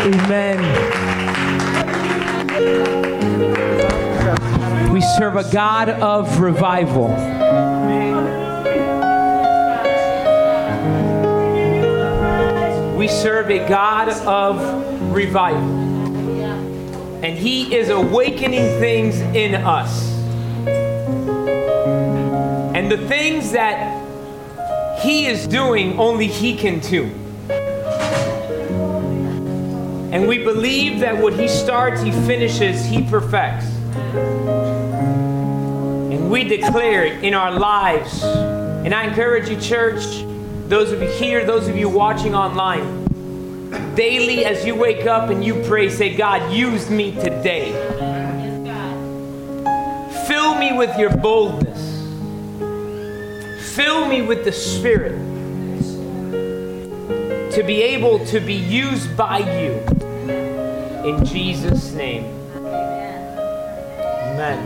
Amen. We serve a God of revival. We serve a God of revival. And He is awakening things in us. And the things that He is doing, only He can do. And we believe that what He starts, He finishes, He perfects. And we declare it in our lives. And I encourage you, church, those of you here, those of you watching online, daily as you wake up and you pray, say, God, use me today. Fill me with your boldness. Fill me with the Spirit to be able to be used by you. In Jesus' name. Amen.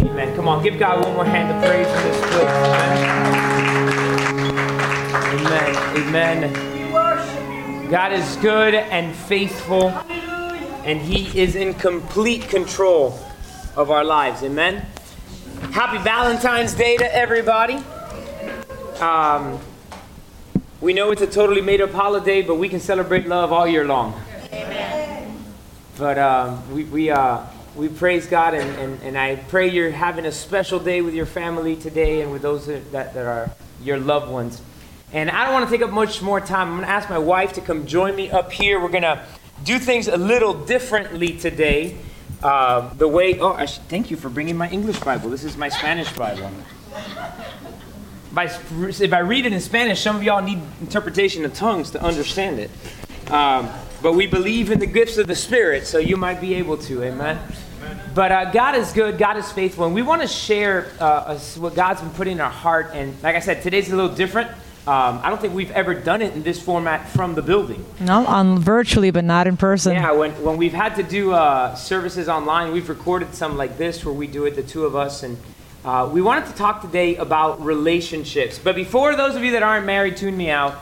Amen. Come on, give God one more hand of praise in this place. Amen. Amen. Amen. God is good and faithful, and He is in complete control of our lives. Amen. Happy Valentine's Day to everybody. Um, we know it's a totally made up holiday, but we can celebrate love all year long. Amen. But um, we, we, uh, we praise God, and, and, and I pray you're having a special day with your family today and with those that, that are your loved ones. And I don't want to take up much more time. I'm going to ask my wife to come join me up here. We're going to do things a little differently today. Uh, the way, oh, I should, thank you for bringing my English Bible. This is my Spanish Bible. By, if I read it in Spanish, some of y'all need interpretation of tongues to understand it. Um, but we believe in the gifts of the Spirit, so you might be able to. Amen. But uh, God is good, God is faithful, and we want to share uh, what God's been putting in our heart. And like I said, today's a little different. Um, I don't think we've ever done it in this format from the building. No, on virtually, but not in person. Yeah, when, when we've had to do uh, services online, we've recorded some like this where we do it, the two of us, and uh, we wanted to talk today about relationships. But before those of you that aren't married, tune me out.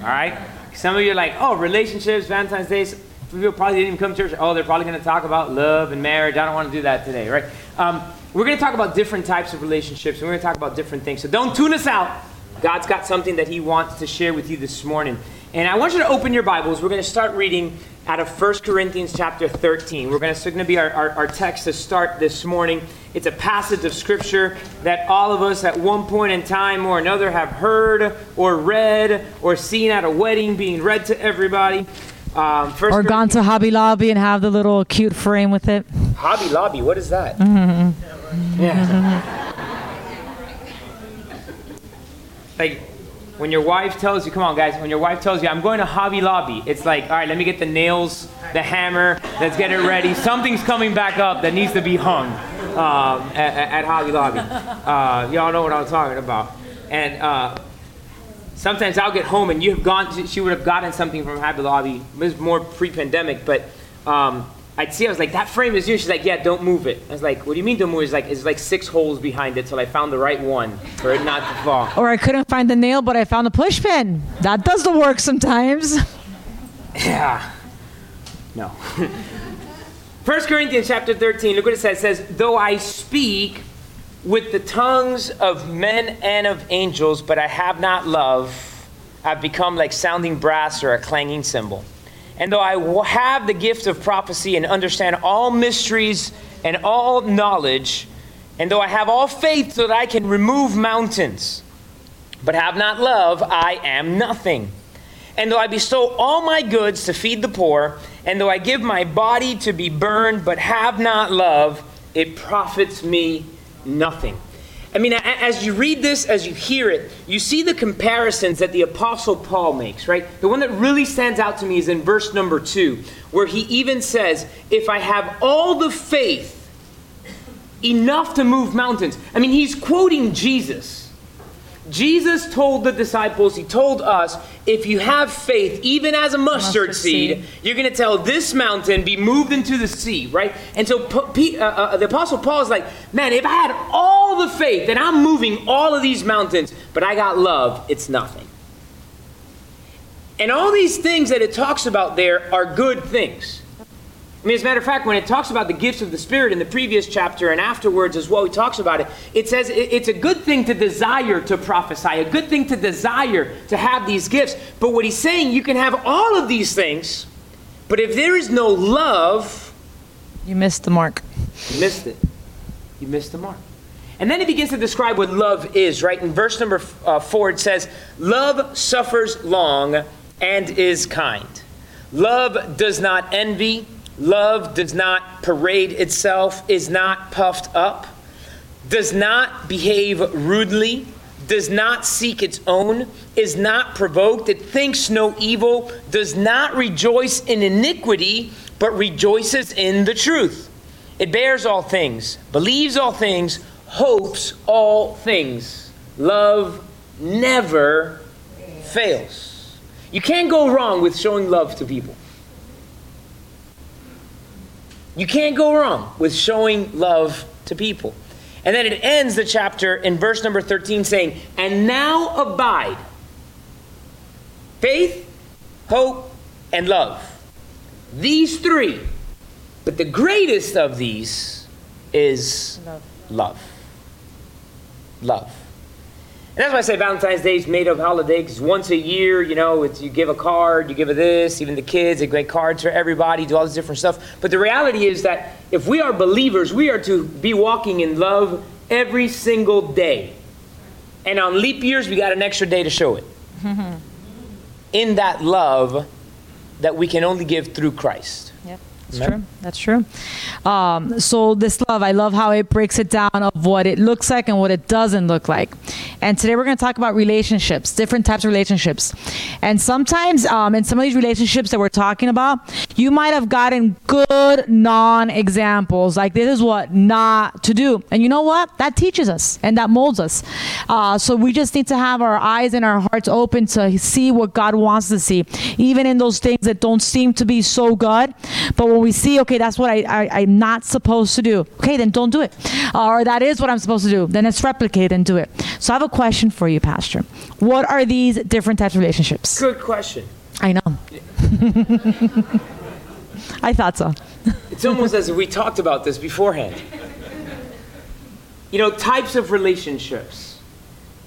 All right? Some of you are like, oh, relationships, Valentine's Day. Some people probably didn't even come to church. Oh, they're probably going to talk about love and marriage. I don't want to do that today, right? Um, we're going to talk about different types of relationships, and we're going to talk about different things. So don't tune us out. God's got something that He wants to share with you this morning. And I want you to open your Bibles. We're going to start reading out of 1 Corinthians chapter 13. We're going to, going to be our, our, our, text to start this morning. It's a passage of Scripture that all of us at one point in time or another have heard or read or seen at a wedding being read to everybody. Um, or gone to Hobby Lobby and have the little cute frame with it. Hobby Lobby, what is that? Mm-hmm. Yeah. like when your wife tells you, come on guys, when your wife tells you, I'm going to Hobby Lobby, it's like, all right, let me get the nails, the hammer, let's get it ready. Something's coming back up that needs to be hung um, at, at, Hobby Lobby. Uh, y'all know what I'm talking about. And uh, sometimes I'll get home and you have gone, she would have gotten something from Hobby Lobby. It was more pre pandemic, but um, I'd see, I was like, that frame is new. She's like, yeah, don't move it. I was like, what do you mean don't move? It's like, it's like six holes behind it till I found the right one for it not to fall. Or I couldn't find the nail, but I found the push pin. That does the work sometimes. Yeah. No. 1 Corinthians chapter 13, look what it says. It says, though I speak with the tongues of men and of angels, but I have not love, I've become like sounding brass or a clanging cymbal. And though I have the gift of prophecy and understand all mysteries and all knowledge, and though I have all faith so that I can remove mountains, but have not love, I am nothing. And though I bestow all my goods to feed the poor, and though I give my body to be burned, but have not love, it profits me nothing. I mean, as you read this, as you hear it, you see the comparisons that the Apostle Paul makes, right? The one that really stands out to me is in verse number two, where he even says, If I have all the faith enough to move mountains. I mean, he's quoting Jesus. Jesus told the disciples, he told us, if you have faith, even as a mustard, mustard seed, seed, you're going to tell this mountain, be moved into the sea, right? And so uh, uh, the Apostle Paul is like, man, if I had all the faith and I'm moving all of these mountains, but I got love, it's nothing. And all these things that it talks about there are good things. I mean, as a matter of fact, when it talks about the gifts of the Spirit in the previous chapter and afterwards as well, he talks about it. It says it's a good thing to desire to prophesy, a good thing to desire to have these gifts. But what he's saying, you can have all of these things, but if there is no love, You missed the mark. you missed it. You missed the mark. And then he begins to describe what love is, right? In verse number uh, four, it says, Love suffers long and is kind. Love does not envy. Love does not parade itself, is not puffed up, does not behave rudely, does not seek its own, is not provoked, it thinks no evil, does not rejoice in iniquity, but rejoices in the truth. It bears all things, believes all things, hopes all things. Love never fails. You can't go wrong with showing love to people. You can't go wrong with showing love to people. And then it ends the chapter in verse number 13 saying, And now abide faith, hope, and love. These three. But the greatest of these is Love. love. Love. And that's why I say Valentine's Day is made up holiday because once a year, you know, it's, you give a card, you give a this, even the kids, they make cards for everybody, do all this different stuff. But the reality is that if we are believers, we are to be walking in love every single day. And on leap years, we got an extra day to show it. in that love that we can only give through Christ. Yep. That's Amen. true. That's true. Um, so this love, I love how it breaks it down of what it looks like and what it doesn't look like. And today we're going to talk about relationships, different types of relationships. And sometimes um, in some of these relationships that we're talking about, you might have gotten good non-examples, like this is what not to do. And you know what? That teaches us and that molds us. Uh, so we just need to have our eyes and our hearts open to see what God wants to see, even in those things that don't seem to be so good. But when we see, okay, that's what I, I, I'm not supposed to do, okay, then don't do it. or that is what I'm supposed to do, then let's replicate and do it. So I have a question for you, Pastor. What are these different types of relationships? Good question. I know. I thought so. It's almost as if we talked about this beforehand. You know, types of relationships.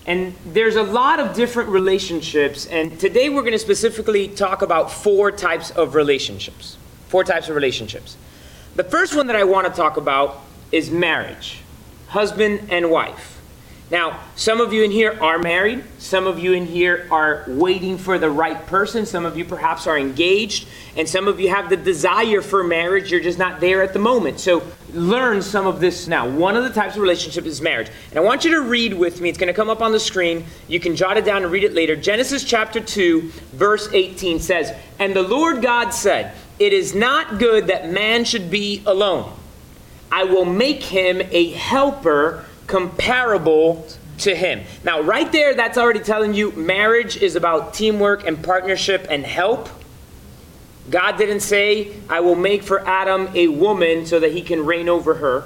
And there's a lot of different relationships, and today we're going to specifically talk about four types of relationships. Four types of relationships. The first one that I want to talk about is marriage husband and wife. Now, some of you in here are married. Some of you in here are waiting for the right person. Some of you perhaps are engaged. And some of you have the desire for marriage. You're just not there at the moment. So learn some of this now. One of the types of relationship is marriage. And I want you to read with me. It's going to come up on the screen. You can jot it down and read it later. Genesis chapter 2, verse 18 says, And the Lord God said, It is not good that man should be alone. I will make him a helper comparable to him. Now, right there, that's already telling you marriage is about teamwork and partnership and help. God didn't say, I will make for Adam a woman so that he can reign over her.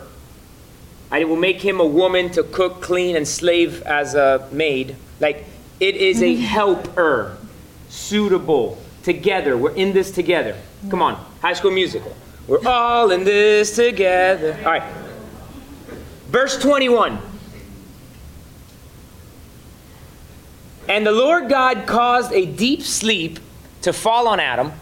I will make him a woman to cook, clean, and slave as a maid. Like, it is a mm-hmm. helper, suitable, together. We're in this together. Come on, high school musical. We're all in this together. All right. Verse 21. And the Lord God caused a deep sleep to fall on Adam,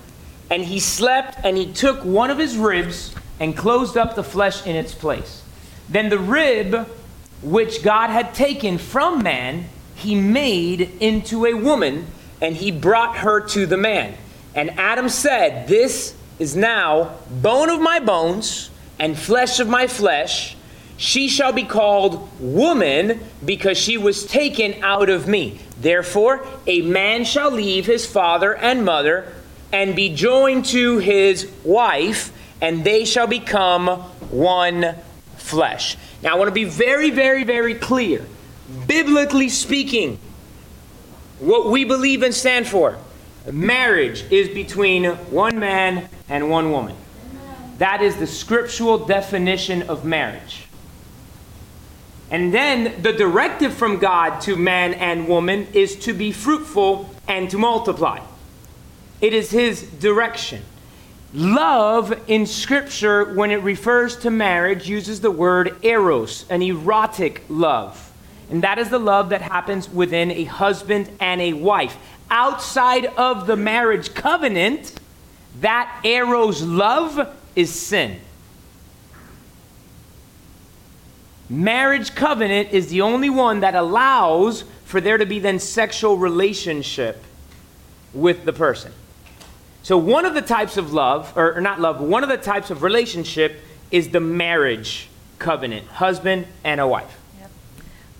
and he slept, and he took one of his ribs and closed up the flesh in its place. Then the rib which God had taken from man, he made into a woman, and he brought her to the man. And Adam said, This is now bone of my bones and flesh of my flesh. She shall be called woman because she was taken out of me. Therefore, a man shall leave his father and mother and be joined to his wife, and they shall become one flesh. Now, I want to be very, very, very clear. Biblically speaking, what we believe and stand for marriage is between one man and one woman. That is the scriptural definition of marriage. And then the directive from God to man and woman is to be fruitful and to multiply. it is His direction. Love in Scripture, when it refers to marriage, uses the word eros, an erotic love. And that is the love that happens within a husband and a wife. Outside of the marriage covenant, that eros love is sin. Marriage covenant is the only one that allows for there to be then sexual relationship with the person. So, one of the types of love, or, or not love, one of the types of relationship is the marriage covenant husband and a wife.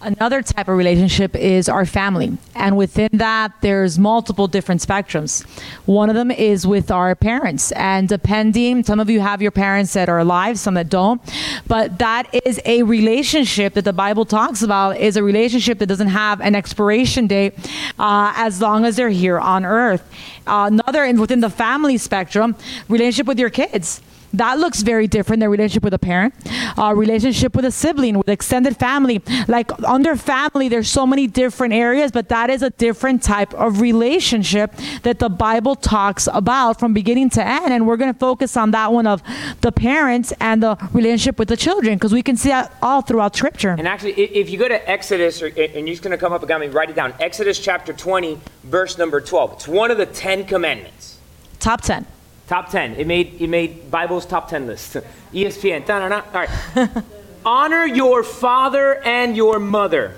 Another type of relationship is our family. And within that, there's multiple different spectrums. One of them is with our parents. And depending, some of you have your parents that are alive, some that don't. But that is a relationship that the Bible talks about, is a relationship that doesn't have an expiration date uh, as long as they're here on earth. Uh, another, within the family spectrum, relationship with your kids that looks very different than relationship with a parent uh, relationship with a sibling with extended family like under family there's so many different areas but that is a different type of relationship that the bible talks about from beginning to end and we're going to focus on that one of the parents and the relationship with the children because we can see that all throughout scripture And actually, if you go to Exodus, or, and you're just going to come up and got me, write it down. Exodus chapter 20, verse number 12. It's one of the Ten Commandments. top 10 Top 10. It made, it made Bible's top 10 list. ESPN. Da-na-na. All right. Honor your father and your mother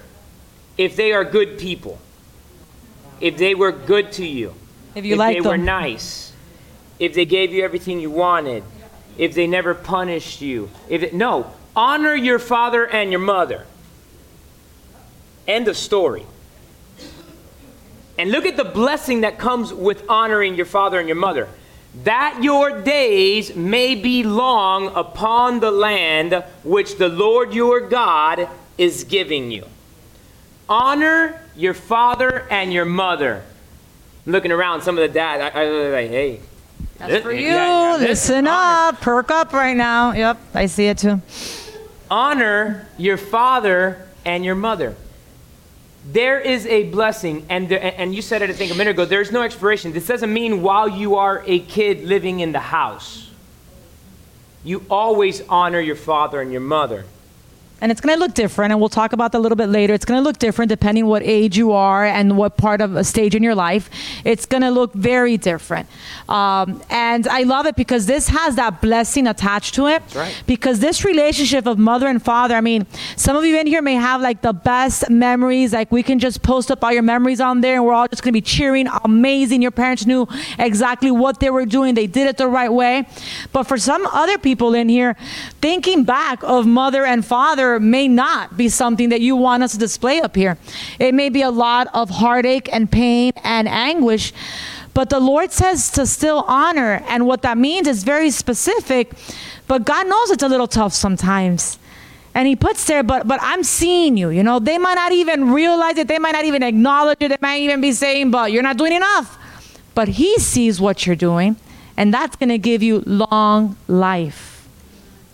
if they are good people. If they were good to you. if you if like they were nice. If they gave you everything you wanted. If they never punished you. If it, no, honor your father and your mother. End of story. And look at the blessing that comes with honoring your father and your mother. That your days may be long upon the land which the Lord your God is giving you. Honor your father and your mother. I'm looking around, some of the dads, I, I like, hey. that's this- for you yeah, yeah, listen up perk up right now yep i see it too honor your father and your mother. There is a blessing, and there, and you said it I think a minute ago. There's no expiration. This doesn't mean while you are a kid living in the house. You always honor your father and your mother. And it's going to look different and we'll talk about that a little bit later. It's going to look different depending what age you are and what part of a stage in your life. It's going to look very different. Um, and i love it because this has that blessing attached to it. Right. because this relationship of mother and father i mean some of you in here may have like the best memories. Like we can just post up all your memories on there and we're all just going to be cheering. Amazing. Your parents knew exactly what they were doing. They did it the right way. But for some other people in here thinking back of mother and father may not be something that you want us to display up here it may be a lot of heartache and pain and anguish but the Lord says to still honor. And what that means is very specific. But God knows it's a little tough sometimes. And he puts there, but but I'm seeing you. You know, they might not even realize it. They might not even acknowledge it. They might even be saying, but you're not doing enough. But he sees what you're doing, and that's gonna give you long life.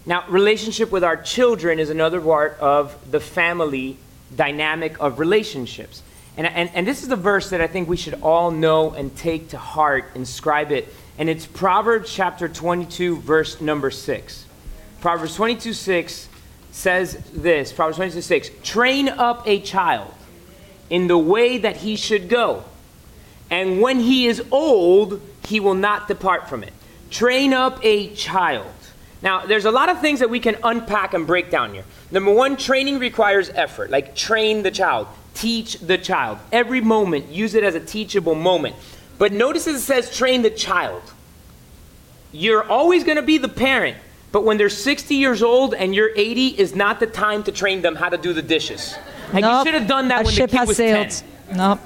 Now, relationship with our children is another part of the family dynamic of relationships. And, and, and this is the verse that I think we should all know and take to heart, inscribe it. And it's Proverbs chapter 22, verse number 6. Proverbs 22, 6 says this Proverbs 22, 6 Train up a child in the way that he should go, and when he is old, he will not depart from it. Train up a child. Now, there's a lot of things that we can unpack and break down here. Number one, training requires effort, like train the child, teach the child. Every moment, use it as a teachable moment. But notice it says train the child. You're always going to be the parent, but when they're 60 years old and you're 80 is not the time to train them how to do the dishes. Like Nope. you should have done that, when the kid has was sailed. 10. Nope.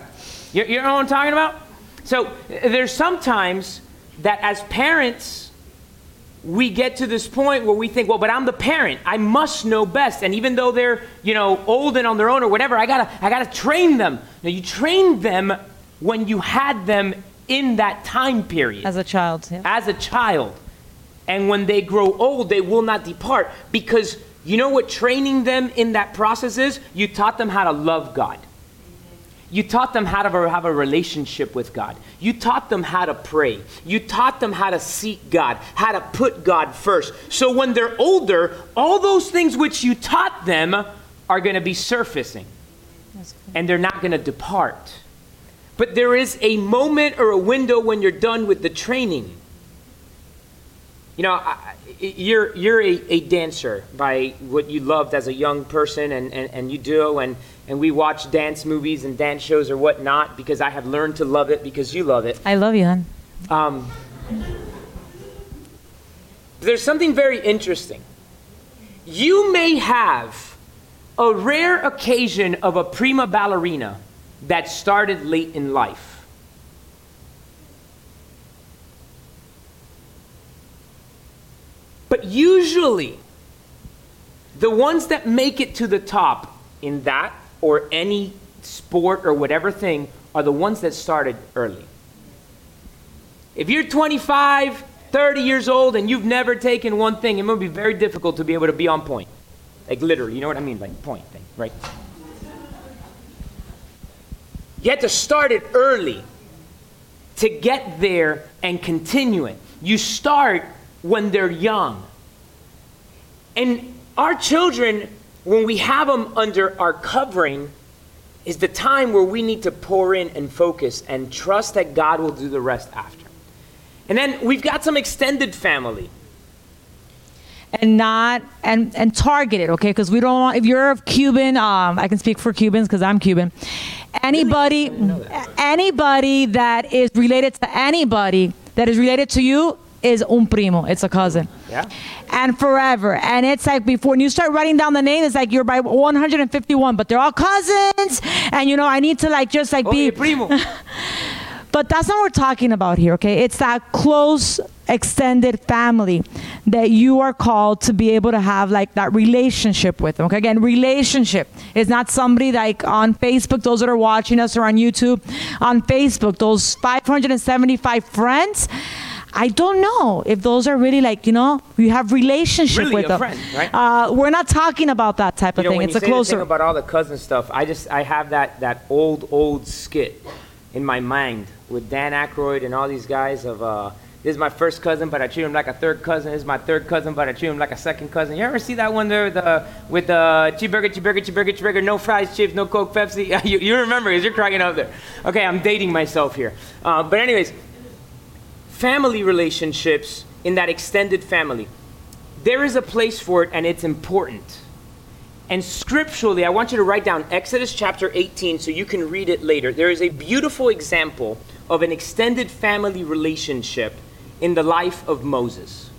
You, you know what I'm talking about? So there's sometimes that as parents, we get to this point where we think, well, but I'm the parent. I must know best. And even though they're, you know, old and on their own or whatever, I gotta, I gotta train them. Now you trained them when you had them in that time period As a child. Yeah. as a child. And when they grow old, they will not depart because you know what training them in that process is? You taught them how to love God. You taught them how to have a relationship with God. You taught them how to pray. You taught them how to seek God, how to put God first. So when they're older, all those things which you taught them are going to be surfacing. And they're not going to depart. But there is a moment or a window when you're done with the training. You know, you're, you're a, a dancer by what you loved as a young person, and, and, and you do, and, and we watch dance movies and dance shows or whatnot because I have learned to love it because you love it. I love you, hon. Um, there's something very interesting. You may have a rare occasion of a prima ballerina that started late in life. But usually, the ones that make it to the top in that or any sport or whatever thing are the ones that started early. If you're 25, 30 years old and you've never taken one thing, it will be very difficult to be able to be on point. Like literally, you know what I mean? Like point thing, right? You had to start it early to get there and continue it. You start when they're young. And our children when we have them under our covering, is the time where we need to pour in and focus and trust that God will do the rest after. And then we've got some extended family. And not and and target it, okay? Because we don't want. If you're Cuban, um, I can speak for Cubans because I'm Cuban. Anybody, really? that. anybody that is related to anybody that is related to you is un primo. It's a cousin. Yeah. And forever. And it's like before when you start writing down the name, it's like you're by 151, but they're all cousins. And you know, I need to like just like be primo. but that's not what we're talking about here, okay? It's that close extended family that you are called to be able to have like that relationship with them. Okay, again, relationship is not somebody like on Facebook, those that are watching us or on YouTube, on Facebook, those 575 friends I don't know if those are really like you know you have relationship really with a them. Friend, right? Uh, we're not talking about that type of you know, thing. it's a closer. about all the cousin stuff. I just I have that that old old skit in my mind with Dan Aykroyd and all these guys of. Uh, this is my first cousin, but I treat him like a third cousin. This is my third cousin, but I treat him like a second cousin. You ever see that one there with the with the cheeseburger, cheeseburger, cheeseburger, cheeseburger, no fries, chips, no Coke, Pepsi? you, you remember because you're cracking up there. Okay, I'm dating myself here. Uh, but anyways, family relationships in that extended family. There is a place for it and it's important. And scripturally, I want you to write down Exodus chapter 18 so you can read it later. There is a beautiful example of an extended family relationship in the life of Moses.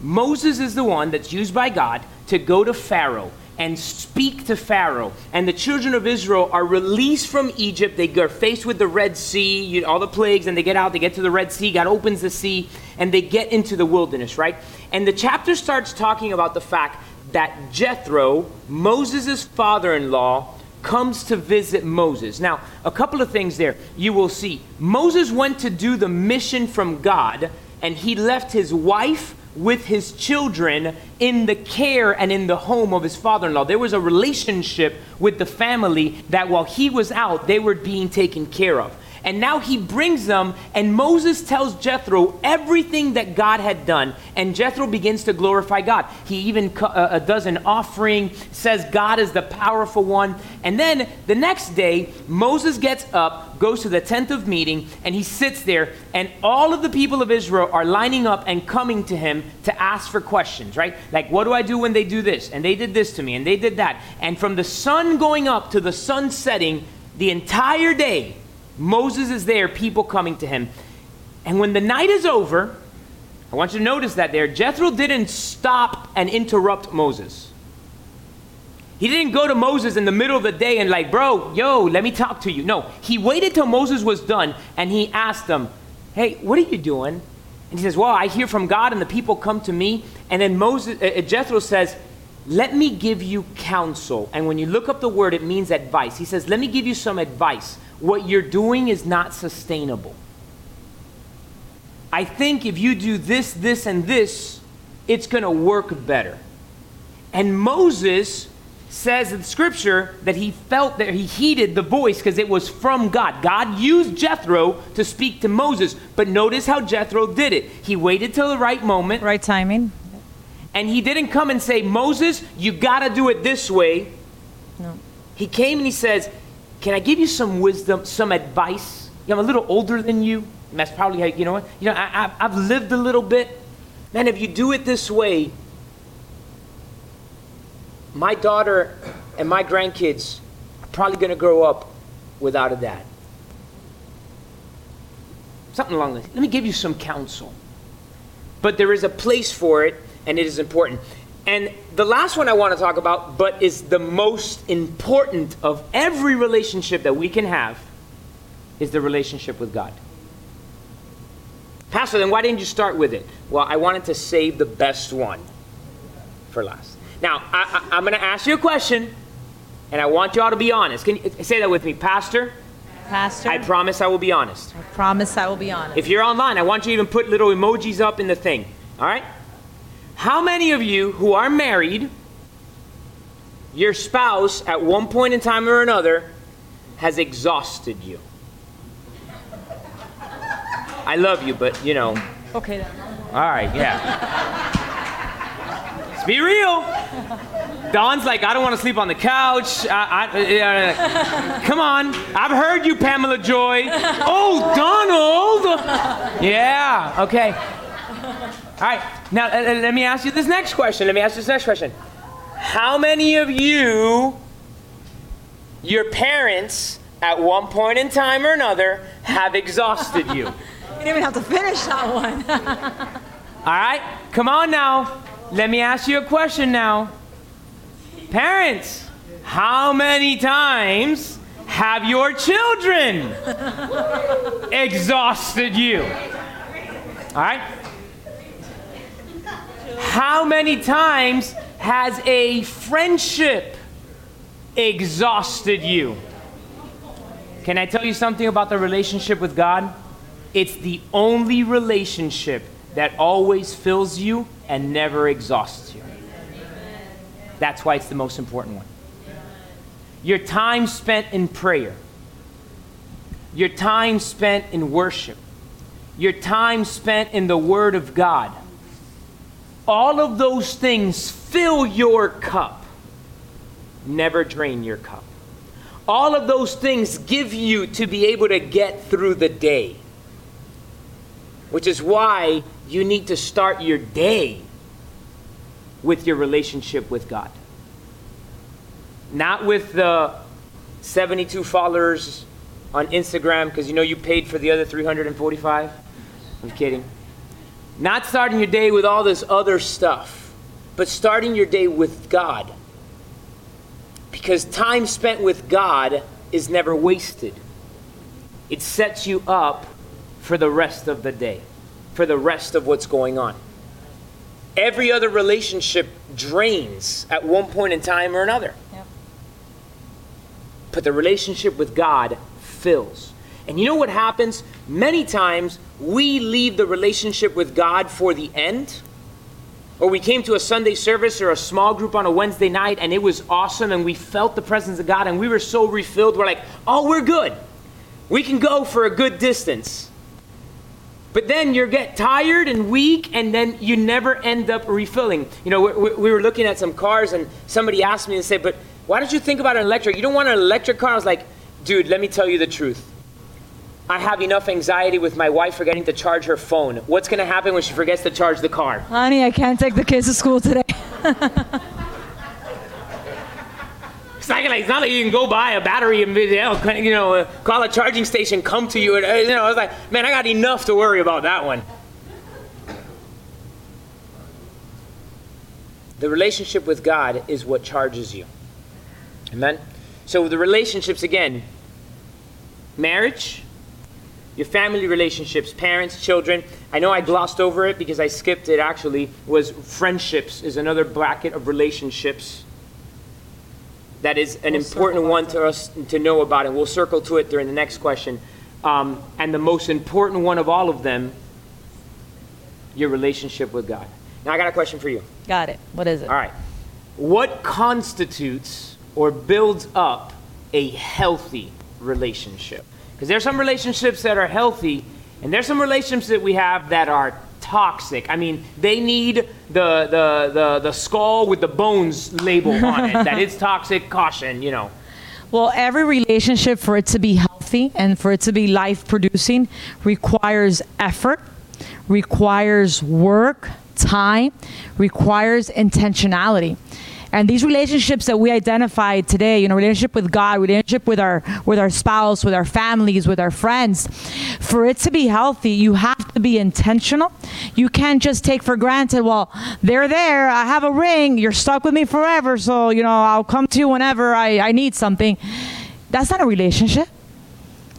Moses is the one that's used by God to go to Pharaoh and speak to Pharaoh. And the children of Israel are released from Egypt. They are faced with the Red Sea, you all the plagues, and they get out, they get to the Red Sea. God opens the sea, and they get into the wilderness, right? And the chapter starts talking about the fact that Jethro, Moses' father in law, comes to visit Moses. Now, a couple of things there you will see. Moses went to do the mission from God, and he left his wife with his children in the care and in the home of his father in law. There was a relationship with the family that while he was out, they were being taken care of. And now he brings them, and Moses tells Jethro everything that God had done. And Jethro begins to glorify God. He even uh, uh, does an offering, says God is the powerful one. And then the next day, Moses gets up, goes to the tent of meeting, and he sits there, and all of the people of Israel are lining up and coming to him to ask for questions, right? Like, what do I do when they do this? And they did this to me, and they did that. And from the sun going up to the sun setting, the entire day, Moses is there, people coming to him. And when the night is over, I want you to notice that there, Jethro didn't stop and interrupt Moses. He didn't go to Moses in the middle of the day and, like, bro, yo, let me talk to you. No, he waited till Moses was done and he asked him, hey, what are you doing? And he says, well, I hear from God and the people come to me. And then Moses, uh, uh Jethro says, let me give you counsel. And when you look up the word, it means advice. He says, let me give you some advice what you're doing is not sustainable. I think if you do this, this, and this, it's going to work better. And Moses says in scripture that he felt that he heeded the voice because it was from God. God used Jethro to speak to Moses, but notice how Jethro did it. He waited till the right moment Right timing. and he didn't come and say, Moses, you got to do it this way. No. He came and he says, Can I give you some wisdom, some advice? You know, I'm a little older than you. That's probably how, you know what? You know, I, I, I've lived a little bit. Man, if you do it this way, my daughter and my grandkids are probably going to grow up without a dad. Something along this. Let me give you some counsel. But there is a place for it, and it is important. And the last one I want to talk about, but is the most important of every relationship that we can have, is the relationship with God. Pastor, then why didn't you start with it? Well, I wanted to save the best one for last. Now, I, I'm going to ask you a question, and I want you all to be honest. Can you say that with me? Pastor, Pastor, I promise I will be honest. I promise I will be honest. If you're online, I want you to even put little emojis up in the thing. All right? How many of you who are married, your spouse at one point in time or another has exhausted you? I love you, but you know. okay then. All right, yeah. Let's be real. Don's like, I don't want to sleep on the couch. I, I, uh, come on. I've heard you, Pamela Joy. Oh, Donald. Yeah, okay. All right, now uh, uh, let me ask you this next question. Let me ask you this next question. How many of you, your parents, at one point in time or another, have exhausted you? You didn't even have to finish that one. All right, come on now. Let me ask you a question now. Parents, how many times have your children exhausted you? All right? How many times has a friendship exhausted you? Can I tell you something about the relationship with God? It's the only relationship that always fills you and never exhausts you. That's why it's the most important one. Your time spent in prayer, your time spent in worship, your time spent in the Word of God, all of those things fill your cup, never drain your cup. All of those things give you to be able to get through the day which is why you need to start your day with your relationship with God. Not with the 72 followers on Instagram because you know you paid for the other 345. I'm kidding. Not starting your day with all this other stuff, but starting your day with God. Because time spent with God is never wasted. It sets you up for the rest of the day, for the rest of what's going on. Every other relationship drains at one point in time or another. Yep. But the relationship with God fills. And you know what happens? Many times we leave the relationship with God for the end. Or we came to a Sunday service or a small group on a Wednesday night and it was awesome and we felt the presence of God and we were so refilled. We're like, oh, we're good. We can go for a good distance. But then you get tired and weak, and then you never end up refilling. You know, we, we were looking at some cars, and somebody asked me to say, "But why don't you think about an electric? You don't want an electric car?" I was like, "Dude, let me tell you the truth. I have enough anxiety with my wife forgetting to charge her phone. What's going to happen when she forgets to charge the car?" Honey, I can't take the kids to school today. It's not like it's not like you can go buy a battery and you know, you know uh, call a charging station, come to you, and uh, you know. I was like, man, I got enough to worry about that one. The relationship with God is what charges you. Amen. So the relationships again, marriage, your family relationships, parents, children. I know I glossed over it because I skipped it. Actually, was friendships is another bracket of relationships that is an We'll important one to us to know about, and we'll circle to it during the next question. Um, and the most important one of all of them, your relationship with God. Now, I got a question for you. Got it. What is it? All right. what constitutes or builds up a healthy relationship? Because there's some relationships that are healthy, and there's some relationships that we have that are toxic. I mean, they need the, the, the, the skull with the bones label on it, that it's toxic, caution, you know. Well, every relationship, for it to be healthy and for it to be life producing, requires effort, requires work, time, requires intentionality. And these relationships that we identify today, you know, relationship with God, relationship with our with our spouse, with our families, with our friends, for it to be healthy, you have to be intentional. You can't just take for granted, well, they're there, I have a ring, you're stuck with me forever, so you know, I'll come to you whenever I, I need something. That's not a relationship.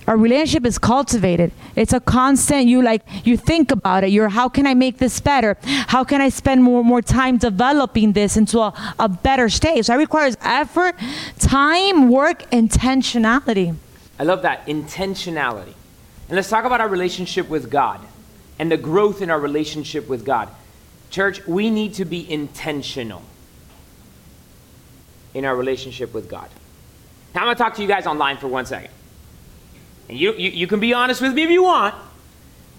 Our relationship is cultivated. It's a constant you like you think about it. You're how can I make this better? How can I spend more more time developing this into a, a better state? So it requires effort, time, work, intentionality. I love that intentionality. And let's talk about our relationship with God and the growth in our relationship with God. Church, we need to be intentional in our relationship with God. Now, I'm going to talk to you guys online for one second. And you, you, you can be honest with me if you want,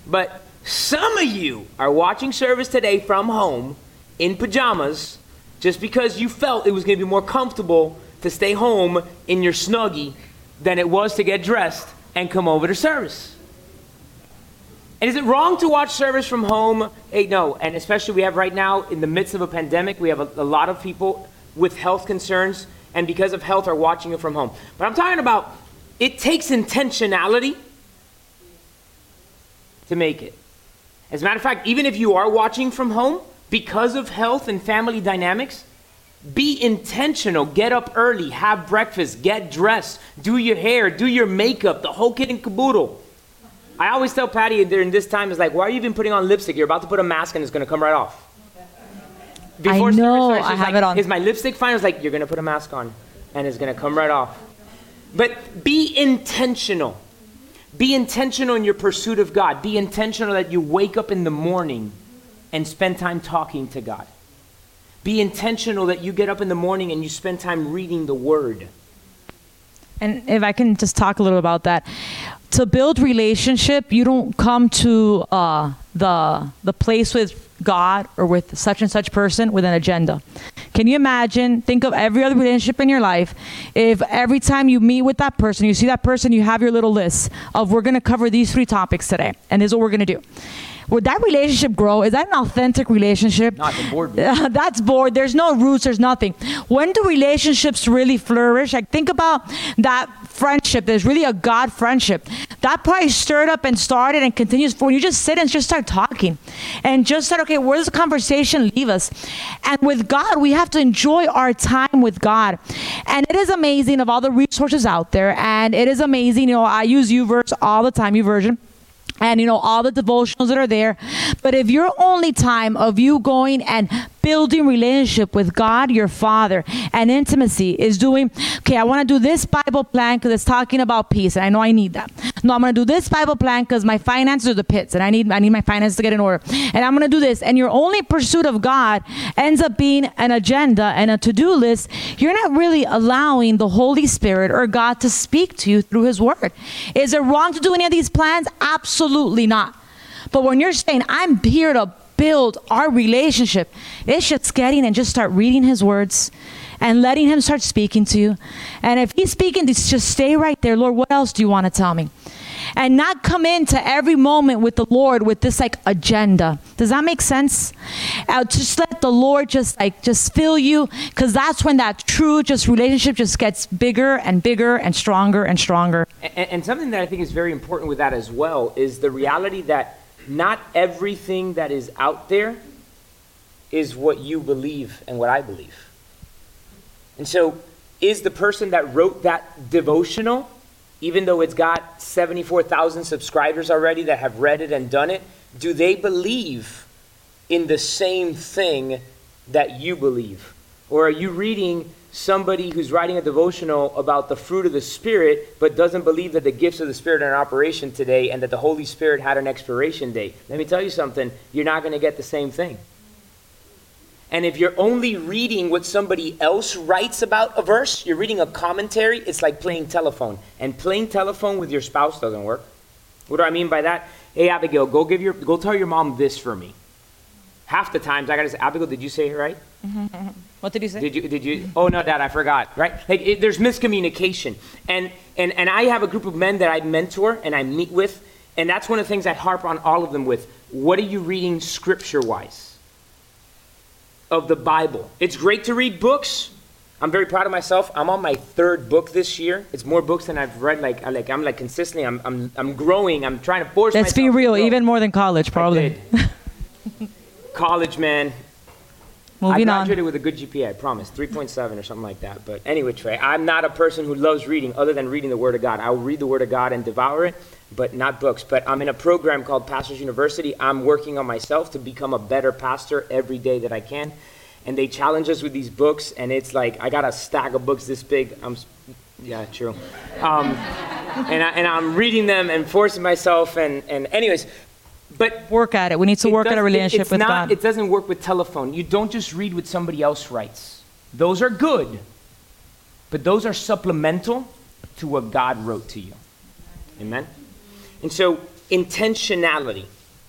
but some of you are watching service today from home in pajamas just because you felt it was going to be more comfortable to stay home in your snuggie than it was to get dressed and come over to service. And is it wrong to watch service from home? Hey, no, and especially we have right now in the midst of a pandemic, we have a, a lot of people with health concerns and because of health are watching it from home. But I'm talking about it takes intentionality to make it. As a matter of fact, even if you are watching from home, because of health and family dynamics, be intentional. Get up early, have breakfast, get dressed, do your hair, do your makeup, the whole kit and caboodle. I always tell Patty during this time is like, why are you even putting on lipstick? You're about to put a mask and it's going to come right off. Before I know. Starts, I have like, it on. Is my lipstick fine? I was like, you're going to put a mask on and it's going to come right off. But be intentional. Be intentional in your pursuit of God. Be intentional that you wake up in the morning and spend time talking to God. Be intentional that you get up in the morning and you spend time reading the Word. And if I can just talk a little about that, to build relationship, you don't come to uh, the the place with God or with such and such person with an agenda. Can you imagine? Think of every other relationship in your life. If every time you meet with that person, you see that person, you have your little list of we're going to cover these three topics today, and this is what we're going to do would that relationship grow? Is that an authentic relationship? Not the board. that's bored. There's no roots. There's nothing. When do relationships really flourish? Like think about that friendship. There's really a God friendship. That probably stirred up and started and continues. When you just sit and just start talking, and just said, okay, where does the conversation leave us? And with God, we have to enjoy our time with God. And it is amazing of all the resources out there, and it is amazing. You know, I use YouVersion all the time. YouVersion and you know all the devotionals that are there. But if your only time of you going and building relationship with God, your Father, and intimacy is doing, okay, I want to do this Bible plan because it's talking about peace, and I know I need that. No, I'm going to do this Bible plan because my finances are the pits, and I need I need my finances to get in order. And I'm going to do this. And your only pursuit of God ends up being an agenda and a to-do list. You're not really allowing the Holy Spirit or God to speak to you through His Word. Is it wrong to do any of these plans? Absolutely not. But when you're saying, I'm here to build our relationship, it's just getting and just start reading his words and letting him start speaking to you. And if he's speaking, just stay right there. Lord, what else do you want to tell me? And not come into every moment with the Lord with this like agenda. Does that make sense? Uh, just let the Lord just like just fill you because that's when that true just relationship just gets bigger and bigger and stronger and stronger. And, and something that I think is very important with that as well is the reality that not everything that is out there is what you believe and what I believe. And so, is the person that wrote that devotional, even though it's got 74,000 subscribers already that have read it and done it, do they believe in the same thing that you believe? Or are you reading somebody who's writing a devotional about the fruit of the Spirit, but doesn't believe that the gifts of the Spirit are in operation today and that the Holy Spirit had an expiration date. Let me tell you something, you're not going to get the same thing. And if you're only reading what somebody else writes about a verse, you're reading a commentary, it's like playing telephone. And playing telephone with your spouse doesn't work. What do I mean by that? Hey Abigail, go give your go tell your mom this for me. Half the times I gotta say, Abigail, did you say it right? What did you say? Did you? Did you? Oh no, Dad, I forgot. Right? Like it, there's miscommunication, and and and I have a group of men that I mentor and I meet with, and that's one of the things I harp on all of them with. What are you reading scripture-wise of the Bible? It's great to read books. I'm very proud of myself. I'm on my third book this year. It's more books than I've read. Like, I like I'm like consistently. I'm I'm I'm growing. I'm trying to force. Let's be real, even more than college, probably. College, man. Moving I on. graduated with a good GPA, I promise, 3.7 or something like that. But anyway, Trey, I'm not a person who loves reading other than reading the Word of God. I'll read the Word of God and devour it, but not books. But I'm in a program called Pastors University. I'm working on myself to become a better pastor every day that I can. And they challenge us with these books, and it's like I got a stack of books this big. I'm, yeah, true. Um, and, I, and I'm reading them and forcing myself. And, and anyways, but Work at it. We need to work at a relationship it's with not, God. It doesn't work with telephone. You don't just read what somebody else writes. Those are good, but those are supplemental to what God wrote to you. Amen? And so, intentionality,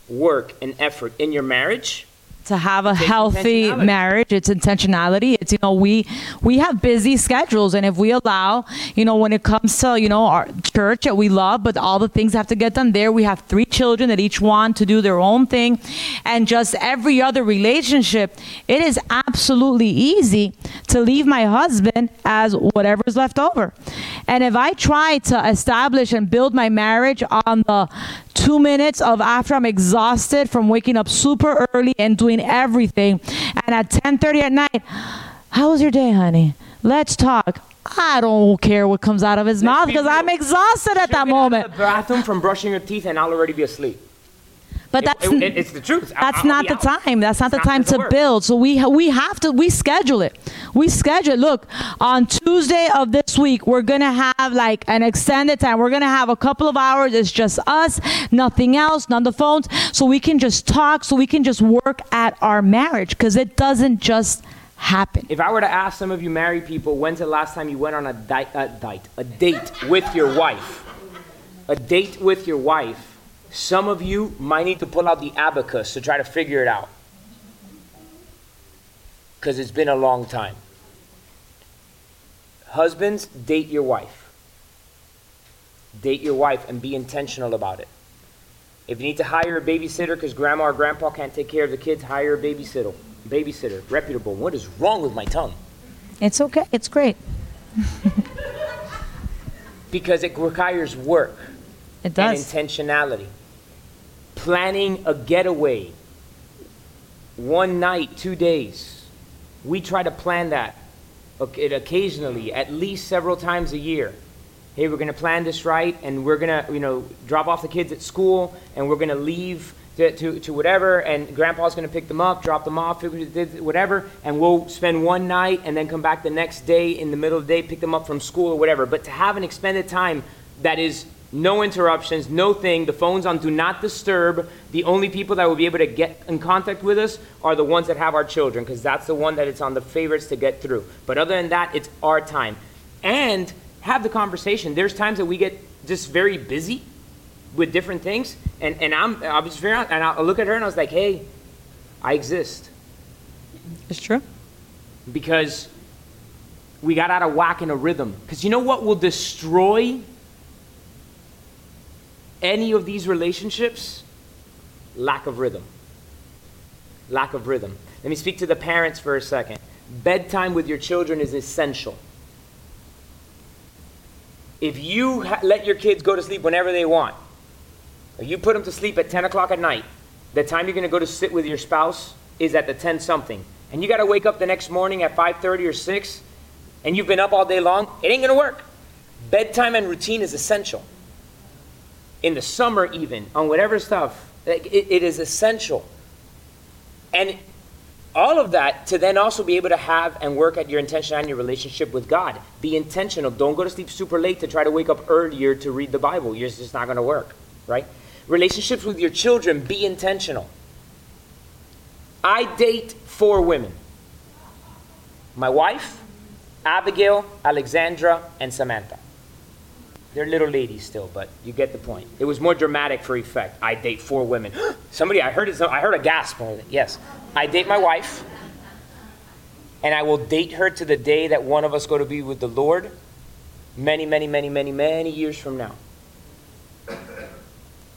work, and effort in your marriage. To have a healthy marriage. It's intentionality. It's you know we we have busy schedules and if we allow you know when it comes to you know our church that we love but all the things have to get done there we have three children that each want to do their own thing. And just every other relationship it is absolutely easy to leave my husband as whatever's left over. And if i try to establish and build my marriage on the two minutes of after I'm exhausted from waking up super early and doing everything, and at 10:30 at night, how was your day, honey? Let's talk. I don't care what comes out of his mouth because. I'm exhausted at that moment. The bathroom from brushing your teeth, and I'll already be asleep. But that's it- it- it's the truth. That's I'll not the out. time. That's not It's the time to work. build. So we we have to we schedule it. We schedule it. Look, on Tuesday of this week, we're gonna have like an extended time. We're gonna have a couple of hours. It's just us, nothing else, none of the phones, so we can just talk. So we can just work at our marriage because it doesn't just happen. If I were to ask some of you married people, when's the last time you went on a date, a date, a date with your wife? A date with your wife. Some of you might need to pull out the abacus to try to figure it out. Because it's been a long time. Husbands, date your wife. Date your wife and be intentional about it. If you need to hire a babysitter because grandma or grandpa can't take care of the kids, hire a babysitter. Babysitter, reputable. What is wrong with my tongue? It's okay. It's great. Because it requires work It and intentionality. Planning a getaway, one night, two days. We try to plan that occasionally, at least several times a year. Hey, we're going to plan this right, and we're going to, you know, drop off the kids at school, and we're going to leave to, to, to whatever, and grandpa's going to pick them up, drop them off, whatever, and we'll spend one night and then come back the next day in the middle of the day, pick them up from school or whatever. But to have an expended time that is no interruptions, no thing, the phone's on do not disturb. The only people that will be able to get in contact with us are the ones that have our children, because that's the one that it's on the favorites to get through. But other than that, it's our time. And have the conversation. There's times that we get just very busy with different things, and, and I'm be just very and I'll look at her and I was like, hey, I exist It's true. because we got out of whack in a rhythm. Because you know what will destroy any of these relationships? Lack of rhythm. Lack of rhythm. Let me speak to the parents for a second. Bedtime with your children is essential. If you ha- let your kids go to sleep whenever they want, or you put them to sleep at 10 o'clock at night, the time you're going to go to sit with your spouse is at the 10 something. And you got to wake up the next morning at 5:30 or 6 and you've been up all day long, it ain't going to work. Bedtime and routine is essential. In the summer even, on whatever stuff, like, it, it is essential. And all of that to then also be able to have and work at your intention and your relationship with God. Be intentional. Don't go to sleep super late to try to wake up earlier to read the Bible. You're just not going to work, right? Relationships with your children, be intentional. I date four women. my wife, Abigail, Alexandra, and Samantha. They're little ladies still, but you get the point. It was more dramatic for effect. I date four women. Somebody, I heard it. I heard a gasp. Yes, I date my wife, and I will date her to the day that one of us go to be with the Lord. Many, many, many, many, many years from now.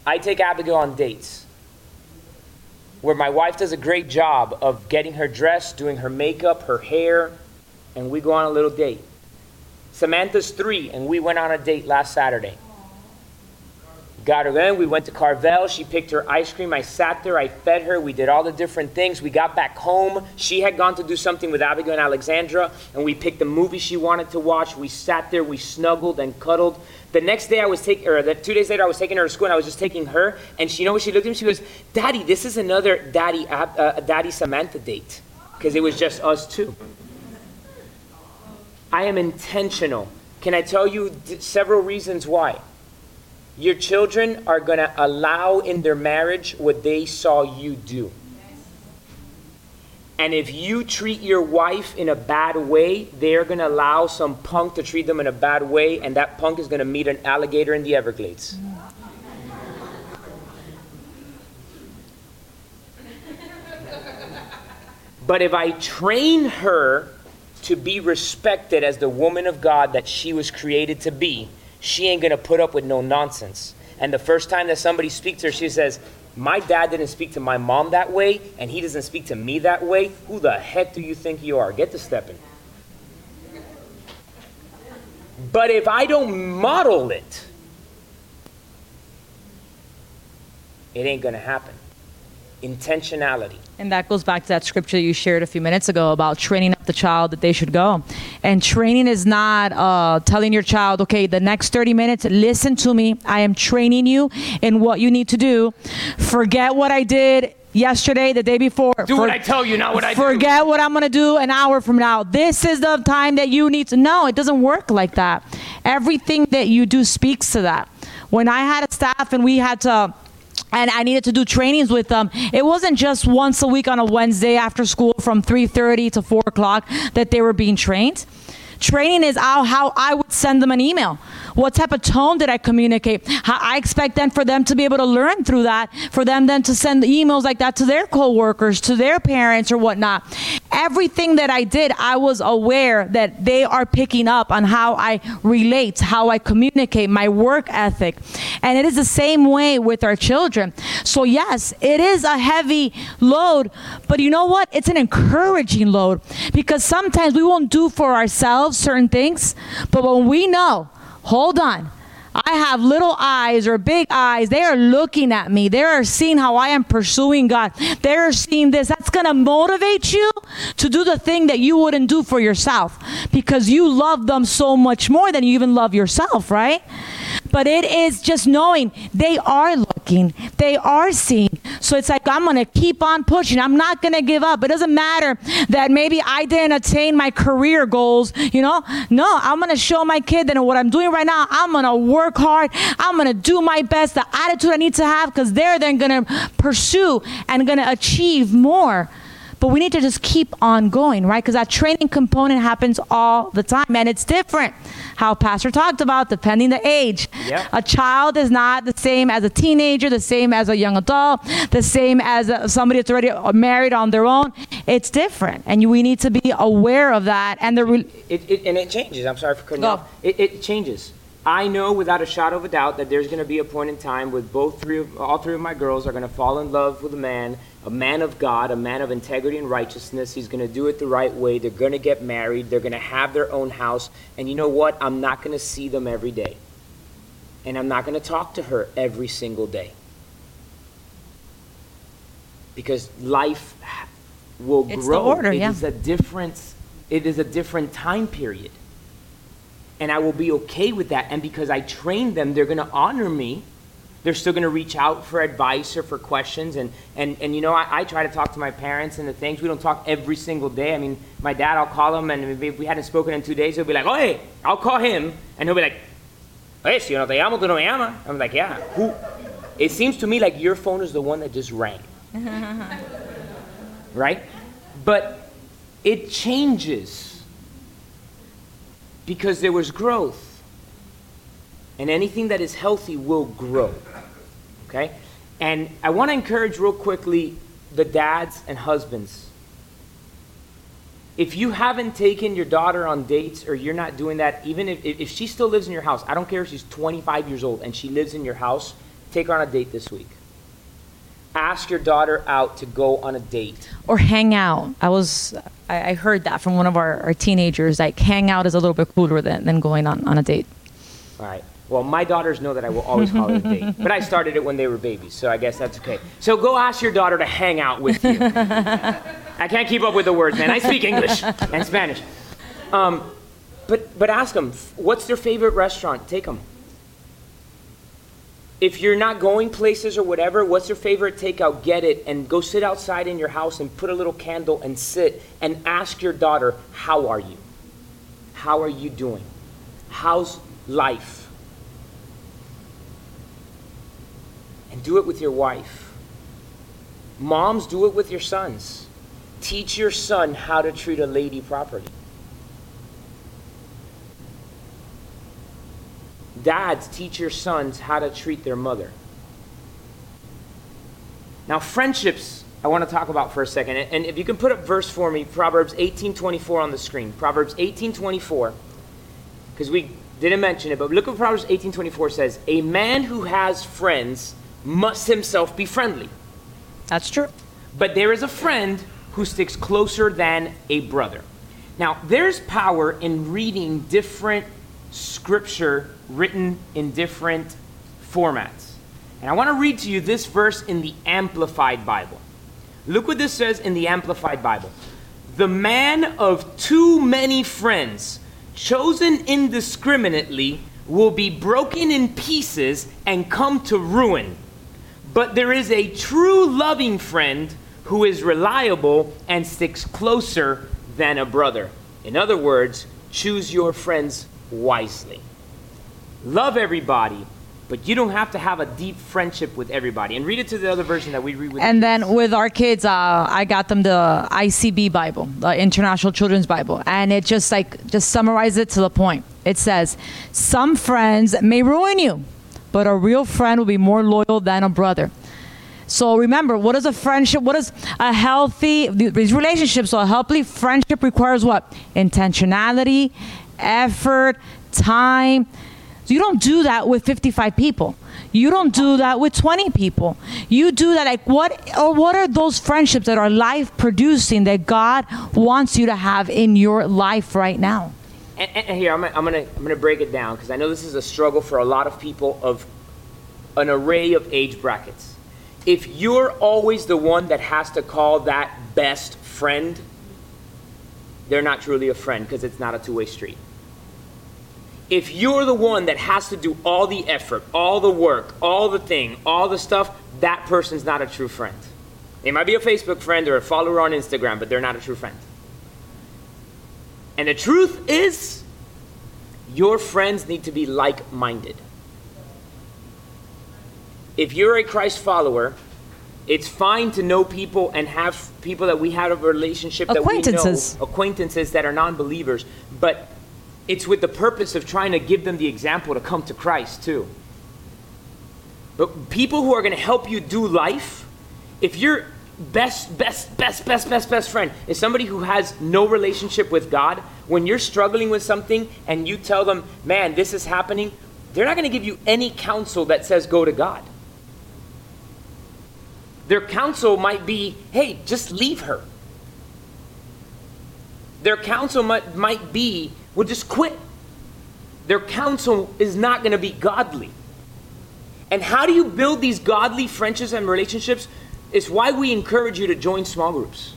I take Abigail on dates where my wife does a great job of getting her dressed, doing her makeup, her hair, and we go on a little date. Samantha's three, and we went on a date last Saturday. Got her in, we went to Carvel. She picked her ice cream. I sat there, I fed her, we did all the different things. We got back home. She had gone to do something with Abigail and Alexandra, and we picked the movie she wanted to watch. We sat there, we snuggled and cuddled. The next day I was taking, or the two days later I was taking her to school, and I was just taking her, and she, you know what she looked at me? She goes, "Daddy, this is another Daddy, uh, Daddy Samantha date," because it was just us two. I am intentional. Can I tell you several reasons why? Your children are going to allow in their marriage what they saw you do. And if you treat your wife in a bad way, they're going to allow some punk to treat them in a bad way, and that punk is going to meet an alligator in the Everglades. But if I train her to be respected as the woman of God that she was created to be, she ain't going to put up with no nonsense. And the first time that somebody speaks to her, she says, my dad didn't speak to my mom that way, and he doesn't speak to me that way. Who the heck do you think you are? Get to stepping. But if I don't model it, it ain't going to happen. Intentionality. And that goes back to that scripture you shared a few minutes ago about training up the child that they should go. And training is not uh, telling your child, okay, the next 30 minutes, listen to me. I am training you in what you need to do. Forget what I did yesterday, the day before. Do For, what I tell you, not what I forget do. Forget what I'm going to do an hour from now. This is the time that you need to. No, it doesn't work like that. Everything that you do speaks to that. When I had a staff and we had to and I needed to do trainings with them. It wasn't just once a week on a Wednesday after school from 3:30 to 4 o'clock that they were being trained. Training is how, how I would send them an email. What type of tone did I communicate? How I expect then for them to be able to learn through that, for them then to send emails like that to their coworkers, to their parents or whatnot. Everything that I did, I was aware that they are picking up on how I relate, how I communicate, my work ethic. And it is the same way with our children. So, yes, it is a heavy load, but you know what? It's an encouraging load because sometimes we won't do for ourselves certain things, but when we know hold on. I have little eyes or big eyes. They are looking at me. They are seeing how I am pursuing God. They are seeing this. That's going to motivate you to do the thing that you wouldn't do for yourself because you love them so much more than you even love yourself, right? But it is just knowing they are looking, they are seeing. So it's like, I'm going to keep on pushing. I'm not going to give up. It doesn't matter that maybe I didn't attain my career goals, you know? No, I'm going to show my kid that what I'm doing right now, I'm going to work hard. I'm going to do my best, the attitude I need to have, because they're then going to pursue and going to achieve more. But we need to just keep on going, right? Because that training component happens all the time, and it's different. How Pastor talked about, depending the age. Yep. A child is not the same as a teenager, the same as a young adult, the same as a, somebody that's already uh, married on their own. It's different, and we need to be aware of that. And the re- it, it, and it changes. I'm sorry for cutting off. It, it changes. I know without a shadow of a doubt that there's going to be a point in time where both three of, all three of my girls are going to fall in love with a man a man of God, a man of integrity and righteousness. He's going to do it the right way. They're going to get married. They're going to have their own house. And you know what? I'm not going to see them every day. And I'm not going to talk to her every single day. Because life will it's grow. The order, it yeah. is a different it is a different time period. And I will be okay with that. And because I trained them, they're going to honor me they're still going to reach out for advice or for questions. And, and, and you know, I, I try to talk to my parents and the things. We don't talk every single day. I mean, my dad, I'll call him, and if we hadn't spoken in two days, he'll be like, oh, hey, I'll call him. And he'll be like, hey, si yo no te llamo, tú no me llamas. I'm like, yeah. Who? It seems to me like your phone is the one that just rang. right? But it changes because there was growth. And anything that is healthy will grow. Okay? And I want to encourage real quickly the dads and husbands. If you haven't taken your daughter on dates or you're not doing that, even if, if she still lives in your house, I don't care if she's 25 years old and she lives in your house, take her on a date this week. Ask your daughter out to go on a date. Or hang out. I was, I, I heard that from one of our, our teenagers. Like, hang out is a little bit cooler than, than going on, on a date. All right. Well, my daughters know that I will always call it a date, but I started it when they were babies, so I guess that's okay. So go ask your daughter to hang out with you. I can't keep up with the words, man. I speak English and Spanish. Um, but, but ask them, what's their favorite restaurant? Take them. If you're not going places or whatever, what's your favorite takeout? Get it and go sit outside in your house and put a little candle and sit and ask your daughter, How are you? How are you doing? How's life? And do it with your wife. Moms, do it with your sons. Teach your son how to treat a lady properly. Dads, teach your sons how to treat their mother. Now, friendships, I want to talk about for a second. And if you can put up verse for me, Proverbs 18:24 on the screen. Proverbs 18:24. Because we didn't mention it, but look what Proverbs 18:24 says. A man who has friends must himself be friendly. That's true. But there is a friend who sticks closer than a brother. Now, there's power in reading different scripture written in different formats. And I want to read to you this verse in the Amplified Bible. Look what this says in the Amplified Bible. The man of too many friends, chosen indiscriminately, will be broken in pieces and come to ruin. But there is a true loving friend who is reliable and sticks closer than a brother. In other words, choose your friends wisely. Love everybody, but you don't have to have a deep friendship with everybody. And read it to the other version that we read with. And then with our kids, uh, I got them the ICB Bible, the International Children's Bible, and it just like just summarizes it to the point. It says, "Some friends may ruin you, but a real friend will be more loyal than a brother." So remember, what is a friendship? What is a healthy these relationships? So a healthy friendship requires what? Intentionality, effort, time. So you don't do that with 55 people. You don't do that with 20 people. You do that like what or what are those friendships that are life producing that God wants you to have in your life right now? And, and here I'm, I'm gonna I'm gonna break it down because I know this is a struggle for a lot of people of an array of age brackets. If you're always the one that has to call that best friend, they're not truly a friend because it's not a two-way street if you're the one that has to do all the effort, all the work, all the thing, all the stuff, that person's not a true friend. They might be a Facebook friend or a follower on Instagram, but they're not a true friend. And the truth is, your friends need to be like minded. If you're a Christ follower, it's fine to know people and have people that we have a relationship that we know, acquaintances that are non believers, but it's with the purpose of trying to give them the example to come to Christ too. But people who are going to help you do life, if your best, best, best, best, best, best friend is somebody who has no relationship with God, when you're struggling with something and you tell them, man, this is happening, they're not going to give you any counsel that says go to God. Their counsel might be, hey, just leave her. Their counsel might, might be, will just quit. Their counsel is not going to be godly. And how do you build these godly friendships and relationships? Is why we encourage you to join small groups.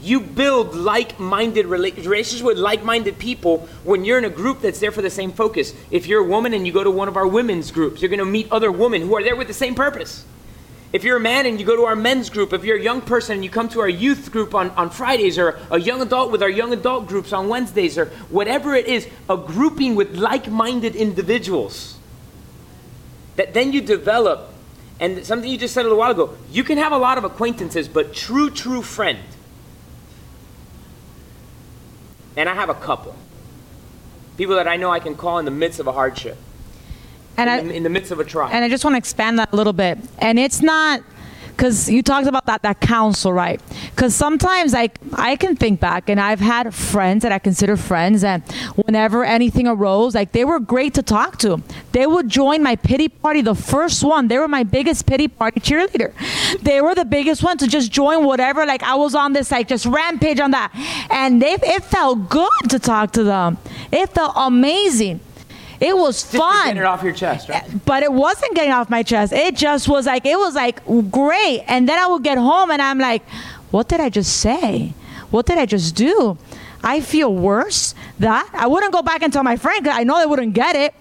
You build like minded relationships with like minded people when you're in a group that's there for the same focus. If you're a woman and you go to one of our women's groups, you're going to meet other women who are there with the same purpose. If you're a man and you go to our men's group, if you're a young person and you come to our youth group on, on Fridays, or a young adult with our young adult groups on Wednesdays, or whatever it is, a grouping with like minded individuals that then you develop and something you just said a little while ago, you can have a lot of acquaintances, but true, true friend. And I have a couple. People that I know I can call in the midst of a hardship. And in, I, in the midst of a trial. And I just want to expand that a little bit. And it's not because you talked about that that counsel, right? Because sometimes I I can think back, and I've had friends that I consider friends, and whenever anything arose, like they were great to talk to. They would join my pity party, the first one. They were my biggest pity party cheerleader. They were the biggest one to just join whatever. Like I was on this like just rampage on that, and they it felt good to talk to them. It felt amazing. It was Just fun get it off your chest, right? but it wasn't getting off my chest. It just was like it was like great. And then I would get home and I'm like, what did I just say? What did I just do? I feel worse. That I wouldn't go back and tell my friend because I know they wouldn't get it.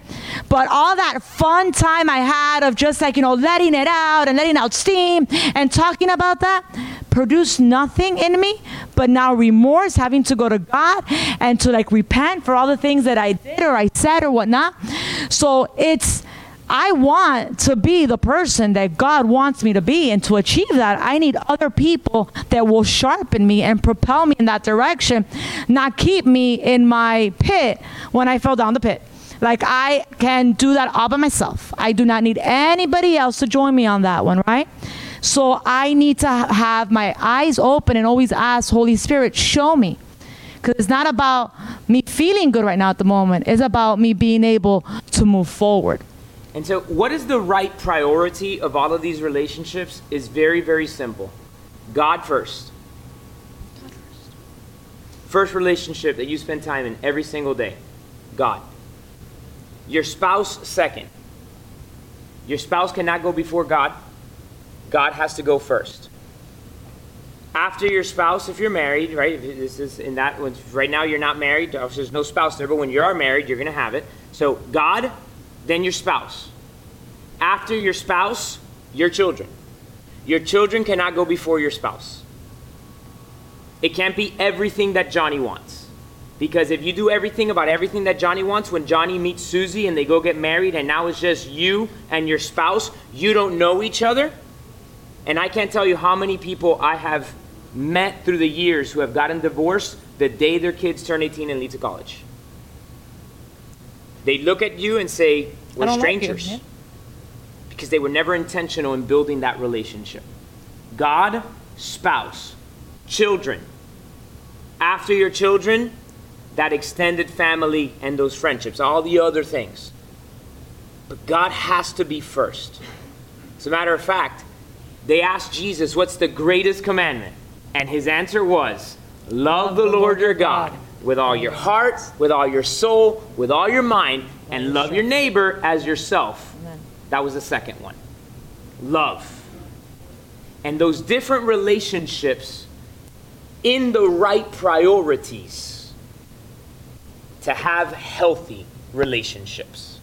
But all that fun time I had of just like you know letting it out and letting out steam and talking about that produced nothing in me. But now remorse, having to go to God and to like repent for all the things that I did or I said or whatnot. So it's I want to be the person that God wants me to be. And to achieve that, I need other people that will sharpen me and propel me in that direction, not keep me in my pit when I fell down the pit. Like I can do that all by myself. I do not need anybody else to join me on that one, right? So I need to have my eyes open and always ask, Holy Spirit, show me. Because it's not about me feeling good right now at the moment, it's about me being able to move forward. And so, what is the right priority of all of these relationships is very, very simple God first. First relationship that you spend time in every single day God. Your spouse, second. Your spouse cannot go before God, God has to go first. After your spouse, if you're married, right? This is in that. Right now, you're not married. There's no spouse there, but when you are married, you're going to have it. So God, then your spouse. After your spouse, your children. Your children cannot go before your spouse. It can't be everything that Johnny wants. Because if you do everything about everything that Johnny wants, when Johnny meets Susie and they go get married, and now it's just you and your spouse, you don't know each other. And I can't tell you how many people I have met through the years who have gotten divorced the day their kids turn 18 and leave to college. They look at you and say, We're don't like you, strangers. Because they were never intentional in building that relationship. God, spouse, children. After your children, that extended family and those friendships, all the other things. But God has to be first. As a matter of fact, they asked Jesus, What's the greatest commandment? And his answer was, Love the Lord your God with all your heart, with all your soul, with all your mind, and love your neighbor as yourself. That was the second one. Love. And those different relationships in the right priorities to have healthy relationships.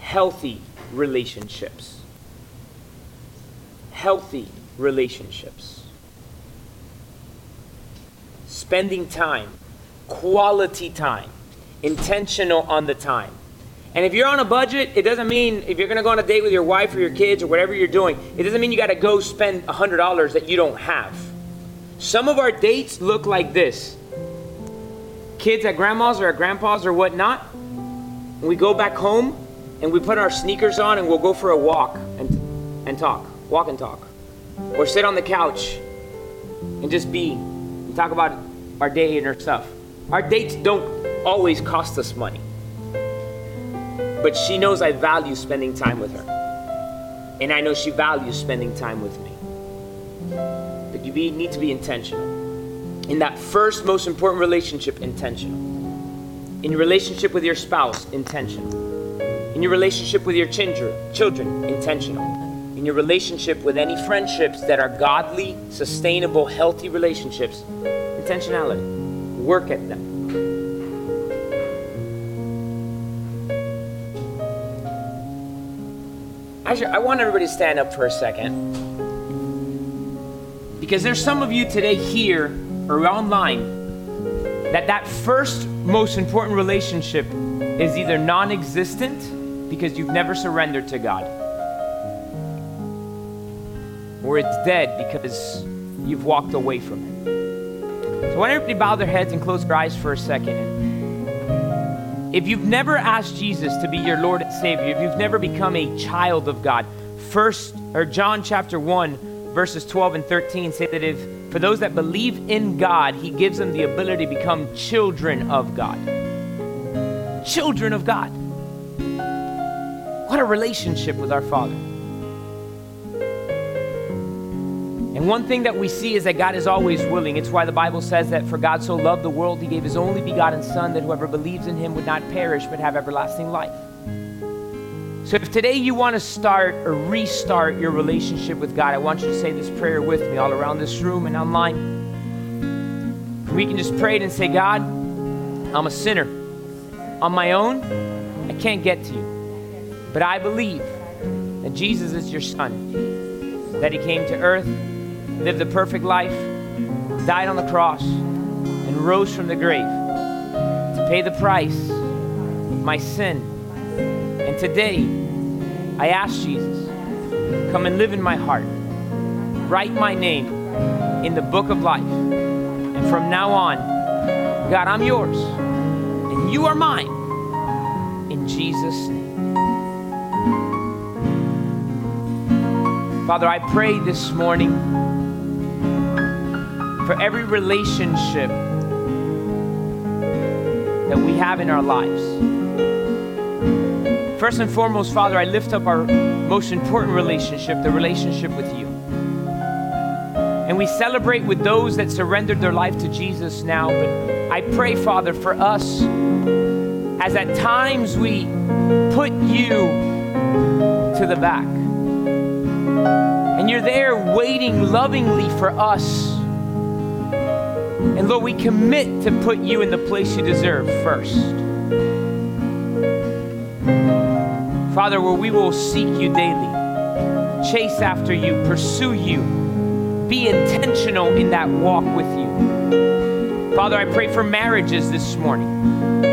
Healthy relationships. Healthy relationships. Spending time, quality time, intentional on the time. And if you're on a budget, it doesn't mean if you're going to go on a date with your wife or your kids or whatever you're doing, it doesn't mean you got to go spend $100 that you don't have. Some of our dates look like this kids at grandma's or at grandpa's or whatnot. We go back home and we put our sneakers on and we'll go for a walk and, and talk, walk and talk. Or sit on the couch and just be and talk about our day and our stuff. Our dates don't always cost us money. But she knows I value spending time with her. And I know she values spending time with me. But you need to be intentional. In that first most important relationship, intentional. In your relationship with your spouse, intentional. In your relationship with your children, intentional. In your relationship with any friendships that are godly, sustainable, healthy relationships, intentionality. Work at them. Actually, I want everybody to stand up for a second. Because there's some of you today here or online that that first most important relationship is either non-existent because you've never surrendered to God or it's dead because you've walked away from it. So, why don't everybody bow their heads and close their eyes for a second? If you've never asked Jesus to be your Lord and Savior, if you've never become a child of God, first or John chapter 1, verses 12 and 13 say that if for those that believe in God, He gives them the ability to become children of God. Children of God. What a relationship with our Father. And one thing that we see is that God is always willing. It's why the Bible says that for God so loved the world, he gave his only begotten Son, that whoever believes in him would not perish but have everlasting life. So if today you want to start or restart your relationship with God, I want you to say this prayer with me all around this room and online. We can just pray it and say, God, I'm a sinner. On my own, I can't get to you. But I believe that Jesus is your Son, that he came to earth lived a perfect life, died on the cross, and rose from the grave to pay the price of my sin. And today, I ask Jesus, come and live in my heart. Write my name in the book of life. And from now on, God, I'm yours, and you are mine. In Jesus' name. Father, I pray this morning for every relationship that we have in our lives. First and foremost, Father, I lift up our most important relationship, the relationship with you. And we celebrate with those that surrendered their life to Jesus now. But I pray, Father, for us, as at times we put you to the back. And you're there waiting lovingly for us and Lord, we commit to put you in the place you deserve first. Father, where we will seek you daily, chase after you, pursue you, be intentional in that walk with you. Father, I pray for marriages this morning.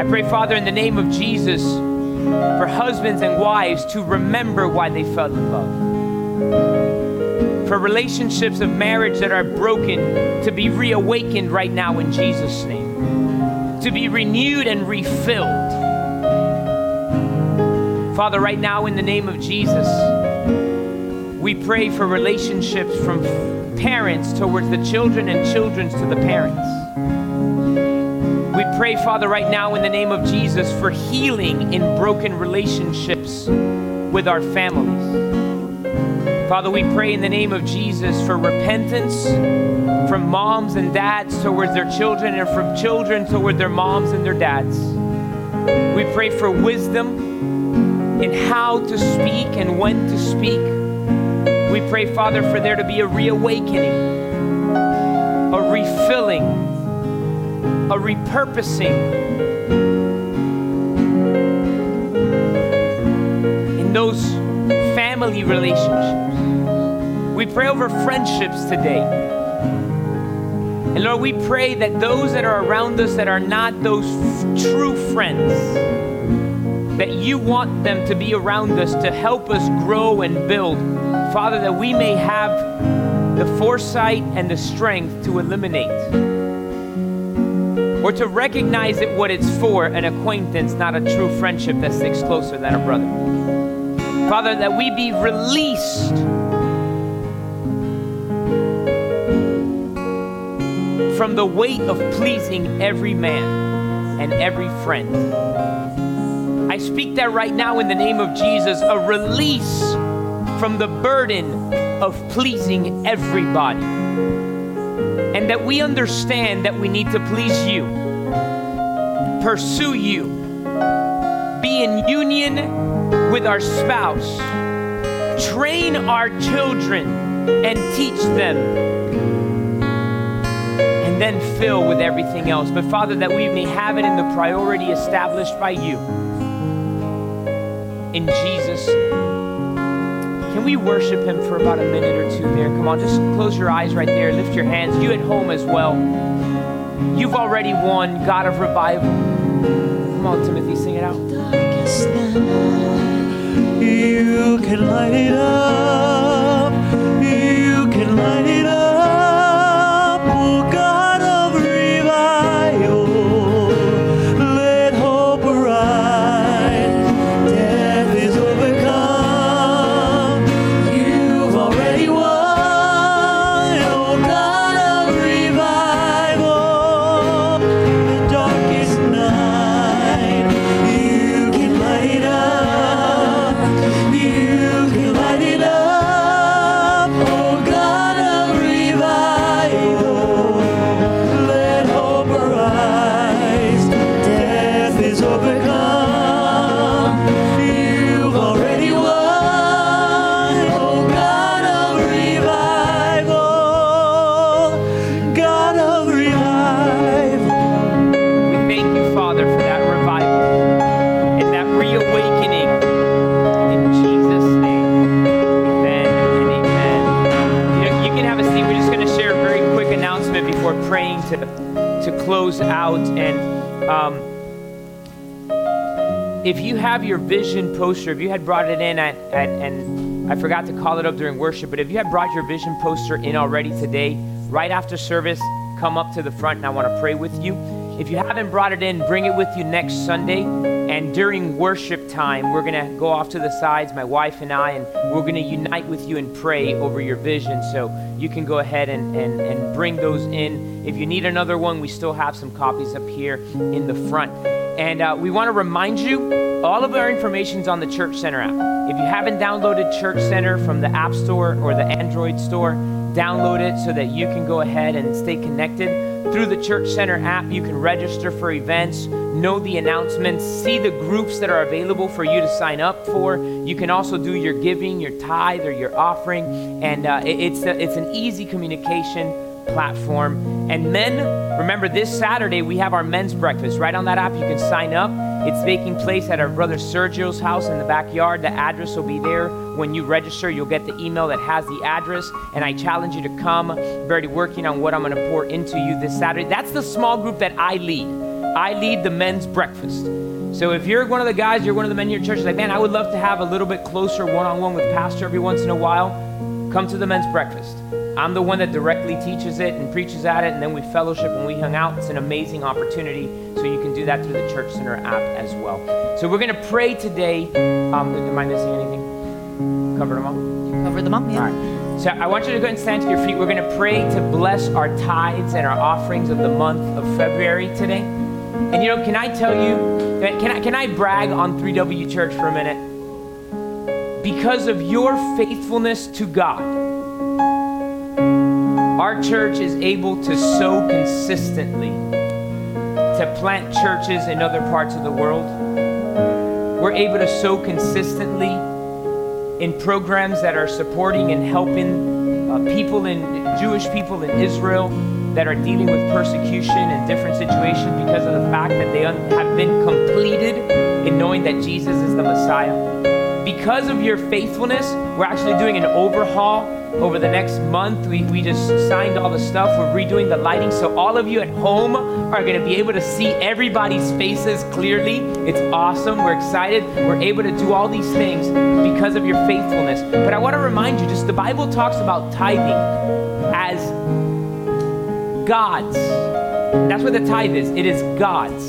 I pray, Father, in the name of Jesus, for husbands and wives to remember why they fell in love for relationships of marriage that are broken to be reawakened right now in Jesus' name, to be renewed and refilled. Father, right now in the name of Jesus, we pray for relationships from parents towards the children and children's to the parents. We pray, Father, right now in the name of Jesus for healing in broken relationships with our families. Father, we pray in the name of Jesus for repentance from moms and dads towards their children and from children toward their moms and their dads. We pray for wisdom in how to speak and when to speak. We pray, Father, for there to be a reawakening, a refilling, a repurposing in those family relationships. We pray over friendships today. And Lord, we pray that those that are around us that are not those f- true friends, that you want them to be around us to help us grow and build. Father, that we may have the foresight and the strength to eliminate or to recognize it what it's for an acquaintance, not a true friendship that sticks closer than a brother. Father, that we be released from the weight of pleasing every man and every friend. I speak that right now in the name of Jesus, a release from the burden of pleasing everybody. And that we understand that we need to please you, pursue you, be in union with our spouse, train our children, and teach them then fill with everything else. But Father, that we may have it in the priority established by you. In Jesus' Can we worship him for about a minute or two there? Come on, just close your eyes right there. Lift your hands. You at home as well. You've already won God of revival. Come on, Timothy, sing it out. You can light it up. If you have your vision poster, if you had brought it in at, and I forgot to call it up during worship, but if you had brought your vision poster in already today, right after service, come up to the front and I want to pray with you. If you haven't brought it in, bring it with you next Sunday. And during worship time, we're going to go off to the sides, my wife and I, and we're going to unite with you and pray over your vision. So you can go ahead and, and, and bring those in. If you need another one, we still have some copies up here in the front. And uh, we want to remind you all of our information is on the Church Center app. If you haven't downloaded Church Center from the App Store or the Android Store, download it so that you can go ahead and stay connected. Through the Church Center app, you can register for events, know the announcements, see the groups that are available for you to sign up for. You can also do your giving, your tithe, or your offering, and uh, it- it's a, it's an easy communication platform. And men, remember this Saturday we have our men's breakfast. Right on that app, you can sign up. It's taking place at our brother Sergio's house in the backyard. The address will be there. When you register, you'll get the email that has the address. And I challenge you to come. We're already working on what I'm going to pour into you this Saturday. That's the small group that I lead. I lead the men's breakfast. So if you're one of the guys, you're one of the men in your church, like, man, I would love to have a little bit closer one-on-one with pastor every once in a while, come to the men's breakfast. I'm the one that directly teaches it and preaches at it, and then we fellowship and we hung out. It's an amazing opportunity. So you can do that through the Church Center app as well. So we're going to pray today. Um, am I missing anything? Cover them all? Cover them up. Yeah. All right. So I want you to go and stand to your feet. We're going to pray to bless our tithes and our offerings of the month of February today. And you know, can I tell you, can I, can I brag on 3W Church for a minute? Because of your faithfulness to God, our church is able to sow consistently, to plant churches in other parts of the world. We're able to sow consistently in programs that are supporting and helping uh, people in Jewish people in Israel that are dealing with persecution and different situations because of the fact that they un- have been completed in knowing that Jesus is the Messiah. Because of your faithfulness, we're actually doing an overhaul over the next month. We, we just signed all the stuff. We're redoing the lighting. So all of you at home are going to be able to see everybody's faces clearly. It's awesome. We're excited. We're able to do all these things because of your faithfulness. But I want to remind you just the Bible talks about tithing as God's. That's what the tithe is. It is God's.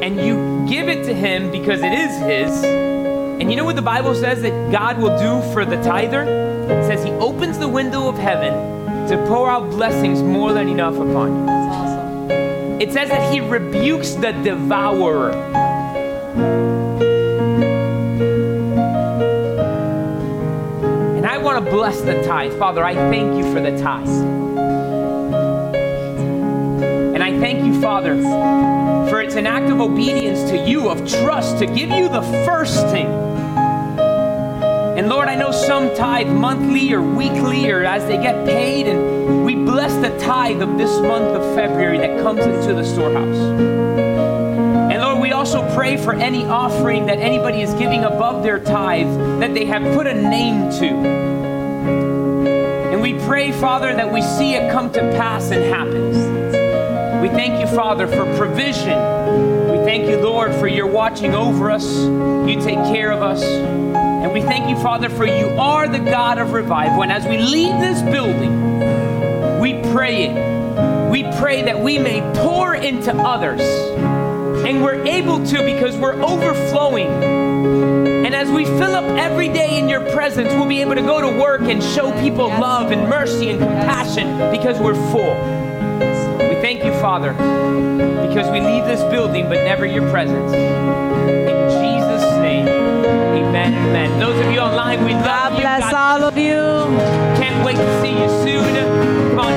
And you give it to Him because it is His. And you know what the Bible says that God will do for the tither? It says He opens the window of heaven to pour out blessings more than enough upon you. That's awesome. It says that He rebukes the devourer. And I want to bless the tithe. Father, I thank you for the tithe. And I thank you, Father, for it's an act of obedience to you, of trust, to give you the first thing. And Lord, I know some tithe monthly or weekly or as they get paid, and we bless the tithe of this month of February that comes into the storehouse. And Lord, we also pray for any offering that anybody is giving above their tithe that they have put a name to. And we pray, Father, that we see it come to pass and happen. We thank you, Father, for provision. We thank you, Lord, for your watching over us. You take care of us. And we thank you, Father, for you are the God of revival. And as we leave this building, we pray it. We pray that we may pour into others. And we're able to because we're overflowing. And as we fill up every day in your presence, we'll be able to go to work and show people Yes. love and mercy and compassion because we're full. We thank you, Father, because we leave this building but never your presence. Jesus' Amen. Amen. Those of you online, we love God you. bless all of you. Can't wait to see you soon. Come on,